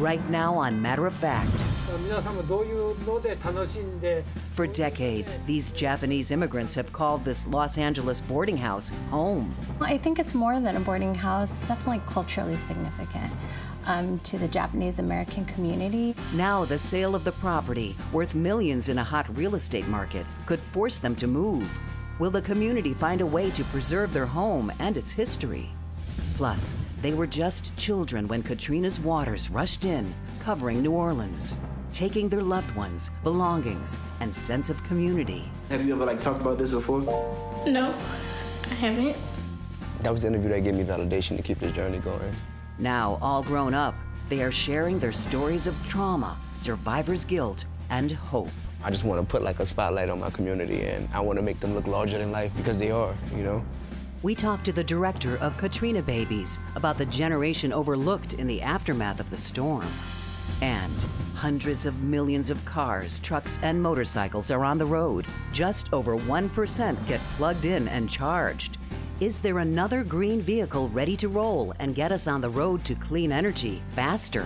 right now on Matter of Fact. For decades, these Japanese immigrants have called this Los Angeles boarding house home. I think it's more than a boarding house. It's definitely culturally significant. Um, to the Japanese American community. Now, the sale of the property, worth millions in a hot real estate market, could force them to move. Will the community find a way to preserve their home and its history? Plus, they were just children when Katrina's waters rushed in, covering New Orleans, taking their loved ones, belongings, and sense of community. Have you ever like talked about this before? No, I haven't. That was the interview that gave me validation to keep this journey going. Now, all grown up, they are sharing their stories of trauma, survivor's guilt, and hope. I just want to put like a spotlight on my community and I want to make them look larger than life because they are, you know? We talked to the director of Katrina Babies about the generation overlooked in the aftermath of the storm. And hundreds of millions of cars, trucks, and motorcycles are on the road. Just over 1% get plugged in and charged. Is there another green vehicle ready to roll and get us on the road to clean energy faster?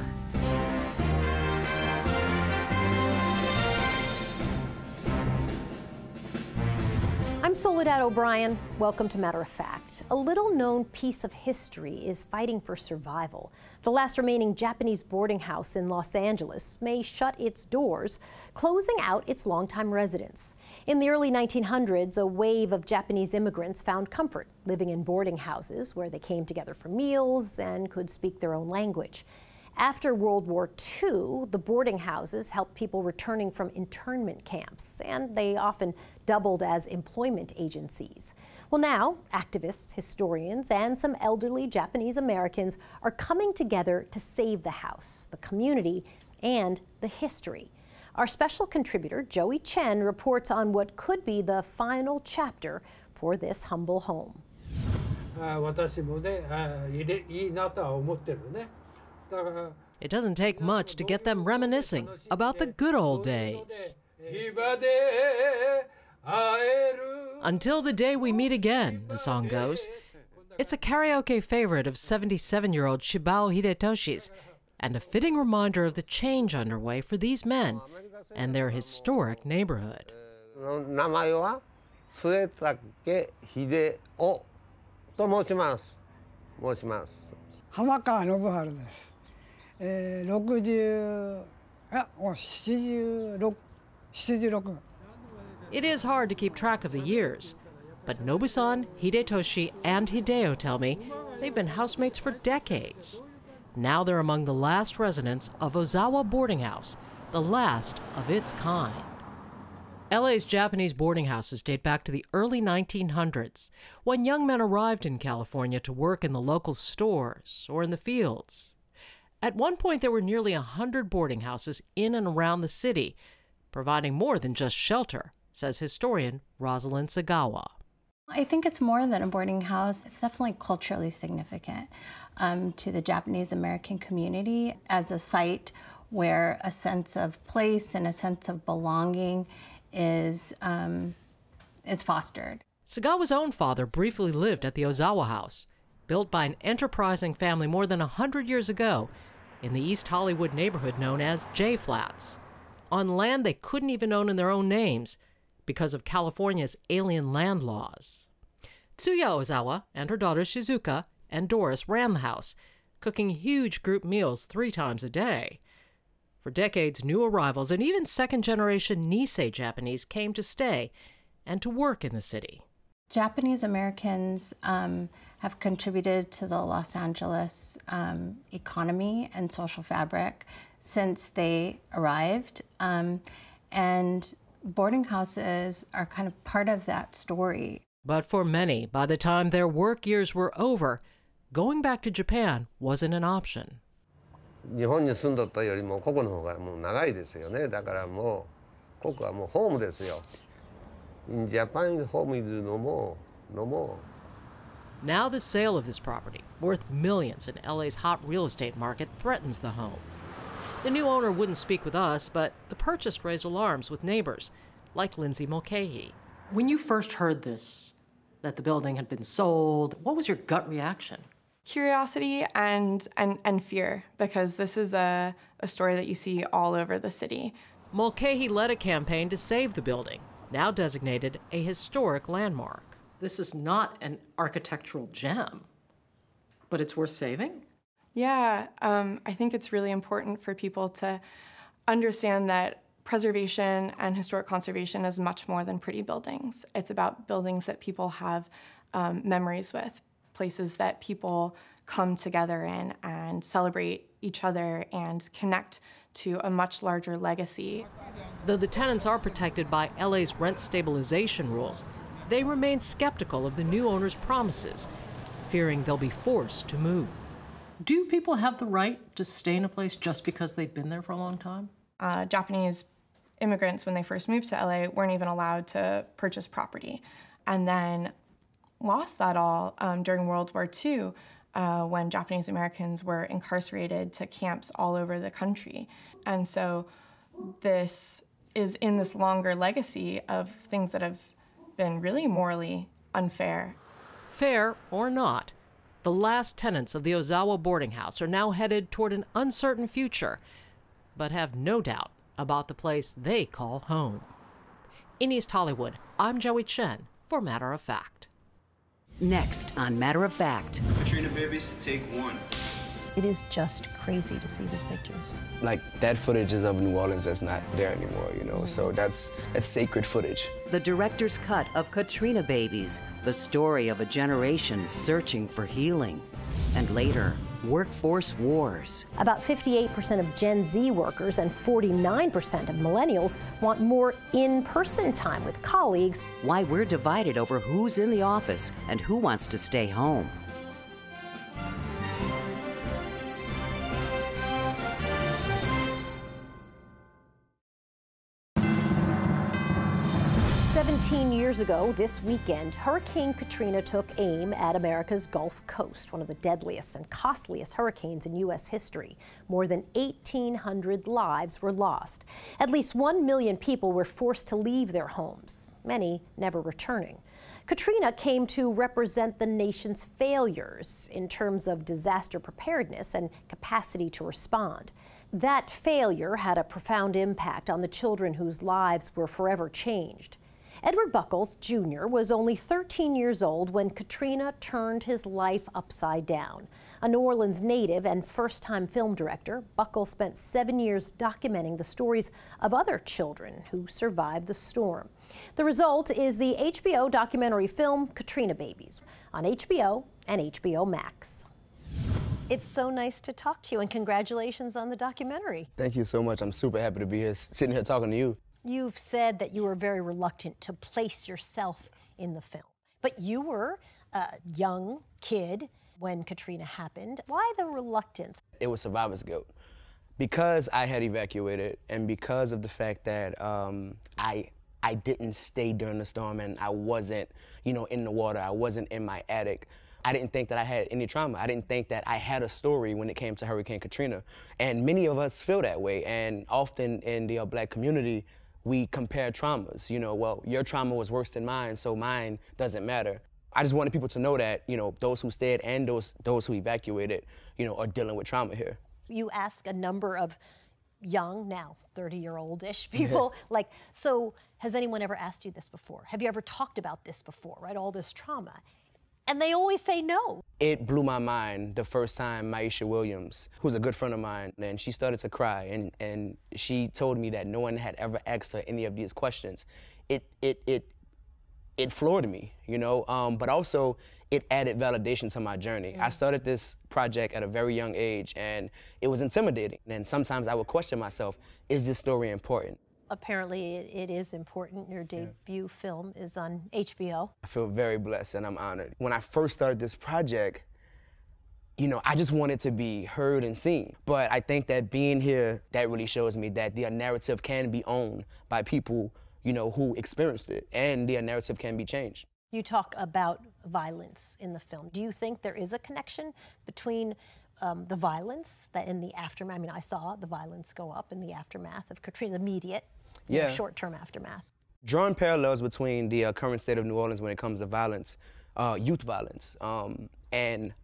Soledad O'Brien. Welcome to Matter of Fact. A little known piece of history is fighting for survival. The last remaining Japanese boarding house in Los Angeles may shut its doors, closing out its longtime residents. In the early 1900s, a wave of Japanese immigrants found comfort living in boarding houses where they came together for meals and could speak their own language. After World War II, the boarding houses helped people returning from internment camps, and they often doubled as employment agencies. Well, now, activists, historians, and some elderly Japanese Americans are coming together to save the house, the community, and the history. Our special contributor, Joey Chen, reports on what could be the final chapter for this humble home. あ私もねあいれいいなとは思ってるねだから It doesn't take much to get them reminiscing about the good old days. Until the day we meet again, the song goes. It's a karaoke favorite of 77 year old Shibao Hidetoshi's, and a fitting reminder of the change underway for these men and their historic neighborhood. It is hard to keep track of the years, but Nobusan, Hidetoshi, and Hideo tell me they've been housemates for decades. Now they're among the last residents of Ozawa Boarding House, the last of its kind. LA's Japanese boarding houses date back to the early 1900s, when young men arrived in California to work in the local stores or in the fields. At one point, there were nearly a 100 boarding houses in and around the city, providing more than just shelter, says historian Rosalind Sagawa. I think it's more than a boarding house. It's definitely culturally significant um, to the Japanese American community as a site where a sense of place and a sense of belonging is um, is fostered. Sagawa's own father briefly lived at the Ozawa House, built by an enterprising family more than a hundred years ago in the East Hollywood neighborhood known as J Flats, on land they couldn't even own in their own names because of California's alien land laws. Tsuya Ozawa and her daughters Shizuka and Doris ran the house, cooking huge group meals three times a day. For decades, new arrivals and even second generation Nisei Japanese came to stay and to work in the city. Japanese Americans um, have contributed to the Los Angeles um, economy and social fabric since they arrived. Um, and boarding houses are kind of part of that story. But for many, by the time their work years were over, going back to Japan wasn't an option. 日本に住んどったよりもここの方がもう長いですよねだからもうここはもうホームですよ In Japan home is no more no more Now, the sale of this property, worth millions in LA's hot real estate market, threatens the home. The new owner wouldn't speak with us, but the purchase raised alarms with neighbors, like Lindsay Mulcahy. When you first heard this, that the building had been sold, what was your gut reaction? Curiosity and, and, and fear, because this is a, a story that you see all over the city. Mulcahy led a campaign to save the building, now designated a historic landmark. This is not an architectural gem, but it's worth saving? Yeah, um, I think it's really important for people to understand that preservation and historic conservation is much more than pretty buildings. It's about buildings that people have um, memories with, places that people come together in and celebrate each other and connect to a much larger legacy. Though the tenants are protected by LA's rent stabilization rules, they remain skeptical of the new owner's promises, fearing they'll be forced to move. Do people have the right to stay in a place just because they've been there for a long time? Uh, Japanese immigrants, when they first moved to LA, weren't even allowed to purchase property. And then lost that all um, during World War II uh, when Japanese Americans were incarcerated to camps all over the country. And so this is in this longer legacy of things that have been really morally unfair. Fair or not, the last tenants of the Ozawa boarding house are now headed toward an uncertain future, but have no doubt about the place they call home. In East Hollywood, I'm Joey Chen for Matter of Fact. Next on Matter of Fact. Katrina Babies, take one. It is just crazy to see these pictures. Like that footage is of New Orleans that's not there anymore, you know. So that's that's sacred footage. The director's cut of Katrina Babies, the story of a generation searching for healing. And later, workforce wars. About 58% of Gen Z workers and 49% of millennials want more in person time with colleagues. Why we're divided over who's in the office and who wants to stay home. Years ago, this weekend, Hurricane Katrina took aim at America's Gulf Coast, one of the deadliest and costliest hurricanes in U.S. history. More than 1,800 lives were lost. At least 1 million people were forced to leave their homes, many never returning. Katrina came to represent the nation's failures in terms of disaster preparedness and capacity to respond. That failure had a profound impact on the children whose lives were forever changed. Edward Buckles, Jr., was only 13 years old when Katrina turned his life upside down. A New Orleans native and first time film director, Buckles spent seven years documenting the stories of other children who survived the storm. The result is the HBO documentary film Katrina Babies on HBO and HBO Max. It's so nice to talk to you, and congratulations on the documentary. Thank you so much. I'm super happy to be here, sitting here talking to you. You've said that you were very reluctant to place yourself in the film, but you were a young kid when Katrina happened. Why the reluctance? It was survivor's guilt. Because I had evacuated and because of the fact that um, I I didn't stay during the storm and I wasn't, you know, in the water, I wasn't in my attic. I didn't think that I had any trauma. I didn't think that I had a story when it came to Hurricane Katrina. And many of us feel that way. And often in the uh, black community, we compare traumas. You know, well, your trauma was worse than mine, so mine doesn't matter. I just wanted people to know that, you know, those who stayed and those those who evacuated, you know, are dealing with trauma here. You ask a number of young, now 30 year old-ish people, like, so has anyone ever asked you this before? Have you ever talked about this before, right? All this trauma. And they always say no. It blew my mind the first time Maisha Williams, who's a good friend of mine, and she started to cry and, and she told me that no one had ever asked her any of these questions. It it it it floored me, you know, um, but also it added validation to my journey. Mm. I started this project at a very young age and it was intimidating. And sometimes I would question myself, is this story important? Apparently it, it is important. Your debut yeah. film is on HBO. I feel very blessed and I'm honored. When I first started this project, you know, I just wanted to be heard and seen. But I think that being here, that really shows me that the narrative can be owned by people, you know, who experienced it, and the narrative can be changed. You talk about violence in the film. Do you think there is a connection between um, the violence that in the aftermath? I mean, I saw the violence go up in the aftermath of Katrina, immediate yeah. short-term aftermath. Drawing parallels between the uh, current state of New Orleans when it comes to violence, uh, youth violence, um, and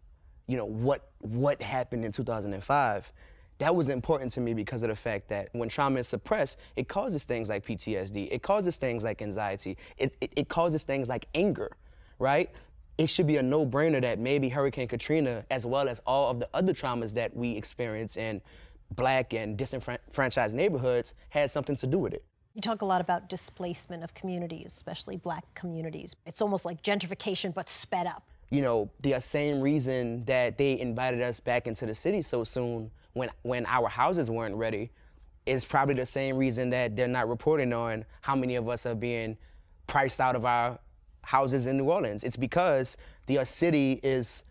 you know, what what happened in 2005, that was important to me because of the fact that when trauma is suppressed, it causes things like PTSD, it causes things like anxiety, it, it, it causes things like anger, right? It should be a no-brainer that maybe Hurricane Katrina, as well as all of the other traumas that we experience in black and disenfranchised neighborhoods, had something to do with it. You talk a lot about displacement of communities, especially black communities. It's almost like gentrification, but sped up. You know, the same reason that they invited us back into the city so soon when, when our houses weren't ready is probably the same reason that they're not reporting on how many of us are being priced out of our houses in New Orleans. It's because the uh, city is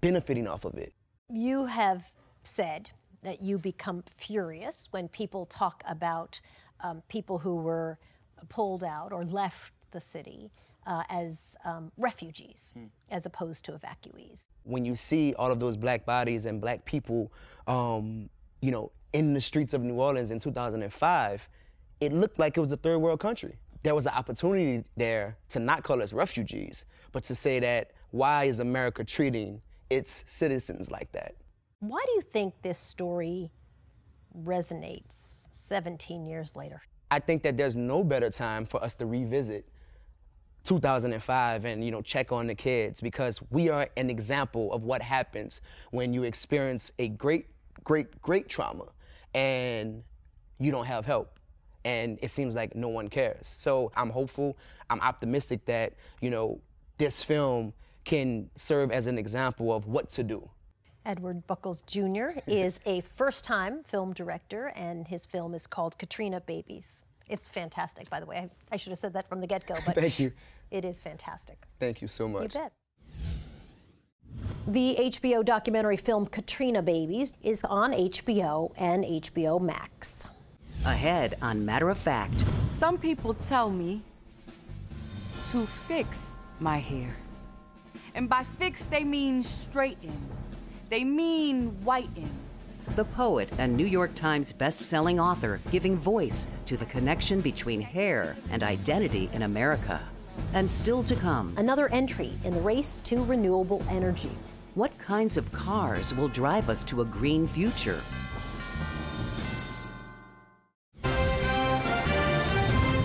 benefiting off of it. You have said that you become furious when people talk about um, people who were pulled out or left the city uh, as um, refugees hmm. as opposed to evacuees. When you see all of those black bodies and black people, um, you know, in the streets of New Orleans in 2005, it looked like it was a third world country. There was an opportunity there to not call us refugees, but to say that why is America treating its citizens like that? Why do you think this story resonates 17 years later? I think that there's no better time for us to revisit 2005 and you know check on the kids because we are an example of what happens when you experience a great great great trauma and you don't have help and it seems like no one cares so i'm hopeful i'm optimistic that you know this film can serve as an example of what to do Edward Buckles Jr. is a first time film director, and his film is called Katrina Babies. It's fantastic, by the way. I, I should have said that from the get go, but Thank you. it is fantastic. Thank you so much. You bet. The HBO documentary film Katrina Babies is on HBO and HBO Max. Ahead on Matter of Fact. Some people tell me to fix my hair. And by fix, they mean straighten. They mean whiten. The poet and New York Times best-selling author giving voice to the connection between hair and identity in America. And still to come. Another entry in the race to renewable energy. What kinds of cars will drive us to a green future?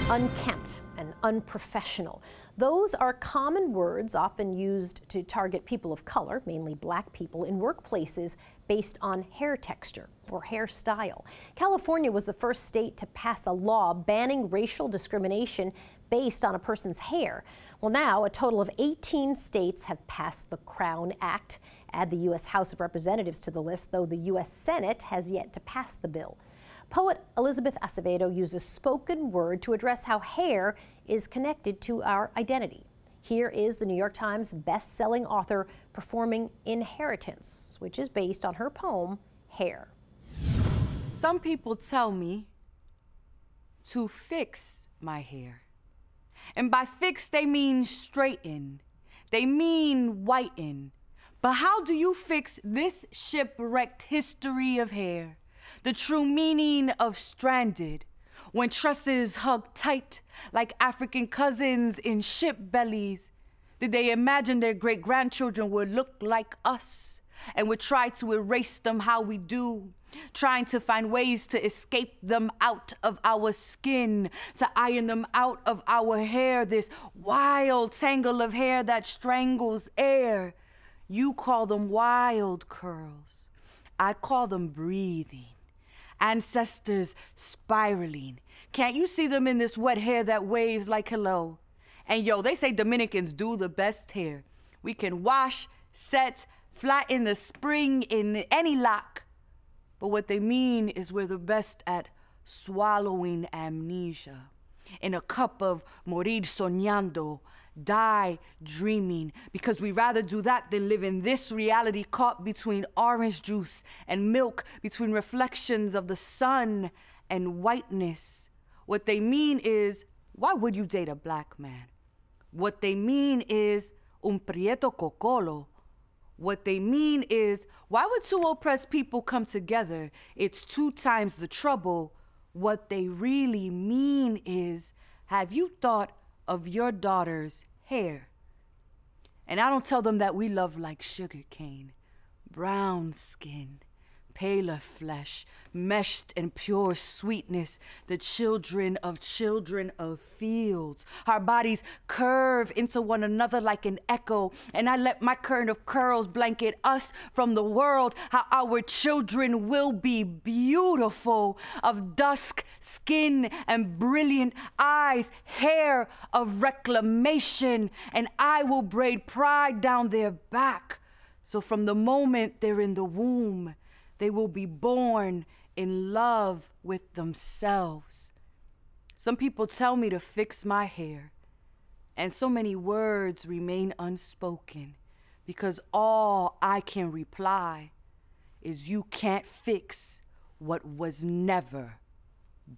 Unkempt and unprofessional. Those are common words often used to target people of color, mainly black people, in workplaces based on hair texture or hairstyle. California was the first state to pass a law banning racial discrimination based on a person's hair. Well, now a total of 18 states have passed the Crown Act. Add the U.S. House of Representatives to the list, though the U.S. Senate has yet to pass the bill. Poet Elizabeth Acevedo uses spoken word to address how hair is connected to our identity. Here is the New York Times best-selling author performing Inheritance, which is based on her poem, Hair. Some people tell me to fix my hair. And by fix, they mean straighten. They mean whiten. But how do you fix this shipwrecked history of hair? The true meaning of stranded, when tresses hug tight like African cousins in ship bellies. Did they imagine their great grandchildren would look like us and would try to erase them how we do? Trying to find ways to escape them out of our skin, to iron them out of our hair, this wild tangle of hair that strangles air. You call them wild curls. I call them breathing ancestors spiraling. Can't you see them in this wet hair that waves like hello? And yo, they say Dominicans do the best hair. We can wash, set, flat in the spring in any lock. But what they mean is we're the best at swallowing amnesia. In a cup of morir soñando, die dreaming because we rather do that than live in this reality caught between orange juice and milk, between reflections of the sun and whiteness. What they mean is, why would you date a black man? What they mean is, un prieto cocolo. What they mean is, why would two oppressed people come together? It's two times the trouble. What they really mean is, have you thought of your daughter's hair. And I don't tell them that we love like sugar cane, brown skin, paler flesh, meshed in pure sweetness, the children of children of fields. Our bodies curve into one another like an echo, and I let my current of curls blanket us from the world. How our children will be beautiful, of dusk skin and brilliant eyes, hair of reclamation, and I will braid pride down their back. So from the moment they're in the womb, they will be born in love with themselves. Some people tell me to fix my hair, and so many words remain unspoken because all I can reply is you can't fix what was never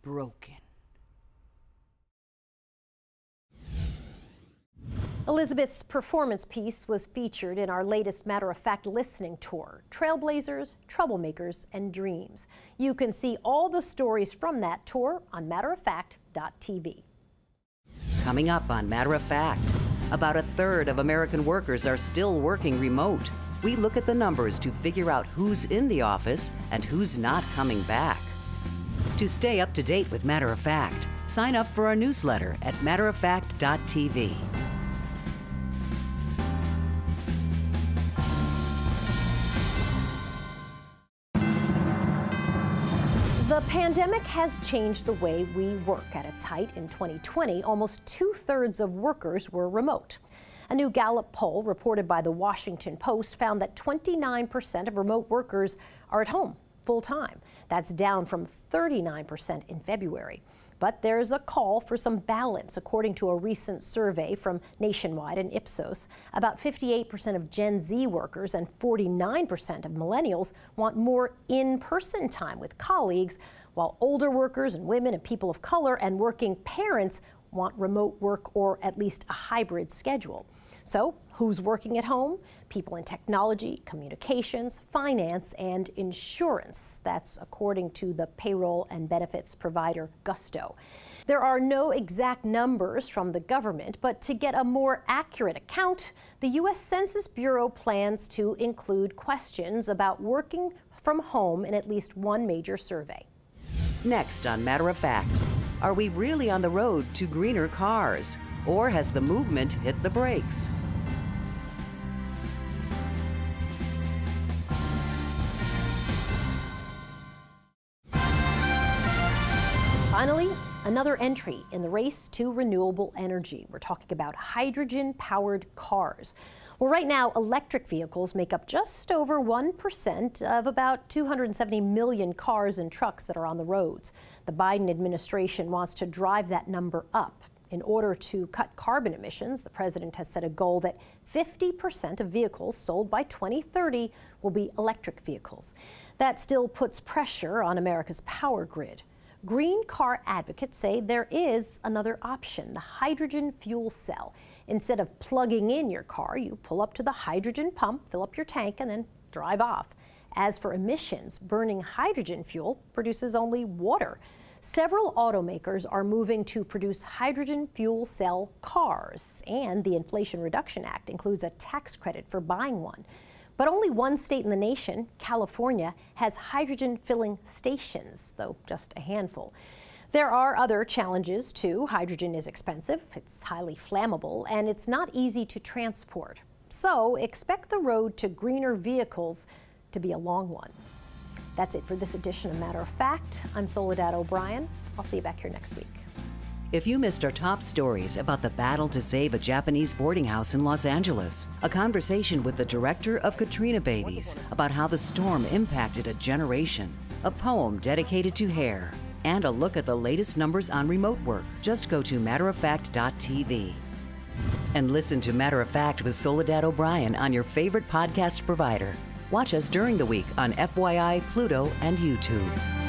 broken. Elizabeth's performance piece was featured in our latest Matter of Fact listening tour Trailblazers, Troublemakers, and Dreams. You can see all the stories from that tour on matteroffact.tv. Coming up on Matter of Fact, about a third of American workers are still working remote. We look at the numbers to figure out who's in the office and who's not coming back. To stay up to date with Matter of Fact, sign up for our newsletter at matteroffact.tv. pandemic has changed the way we work. At its height in 2020, almost two thirds of workers were remote. A new Gallup poll reported by the Washington Post found that 29% of remote workers are at home full time. That's down from 39% in February. But there's a call for some balance, according to a recent survey from Nationwide and Ipsos. About 58% of Gen Z workers and 49% of millennials want more in person time with colleagues, while older workers and women and people of color and working parents want remote work or at least a hybrid schedule. So, who's working at home? People in technology, communications, finance, and insurance. That's according to the payroll and benefits provider Gusto. There are no exact numbers from the government, but to get a more accurate account, the U.S. Census Bureau plans to include questions about working from home in at least one major survey. Next on Matter of Fact, are we really on the road to greener cars? Or has the movement hit the brakes? Finally, another entry in the race to renewable energy. We're talking about hydrogen powered cars. Well, right now, electric vehicles make up just over 1% of about 270 million cars and trucks that are on the roads. The Biden administration wants to drive that number up. In order to cut carbon emissions, the president has set a goal that 50% of vehicles sold by 2030 will be electric vehicles. That still puts pressure on America's power grid. Green car advocates say there is another option the hydrogen fuel cell. Instead of plugging in your car, you pull up to the hydrogen pump, fill up your tank, and then drive off. As for emissions, burning hydrogen fuel produces only water. Several automakers are moving to produce hydrogen fuel cell cars, and the Inflation Reduction Act includes a tax credit for buying one. But only one state in the nation, California, has hydrogen filling stations, though just a handful. There are other challenges too. Hydrogen is expensive, it's highly flammable, and it's not easy to transport. So expect the road to greener vehicles to be a long one. That's it for this edition of Matter of Fact. I'm Soledad O'Brien. I'll see you back here next week. If you missed our top stories about the battle to save a Japanese boarding house in Los Angeles, a conversation with the director of Katrina Babies about how the storm impacted a generation, a poem dedicated to hair, and a look at the latest numbers on remote work, just go to matteroffact.tv. And listen to Matter of Fact with Soledad O'Brien on your favorite podcast provider. Watch us during the week on FYI, Pluto, and YouTube.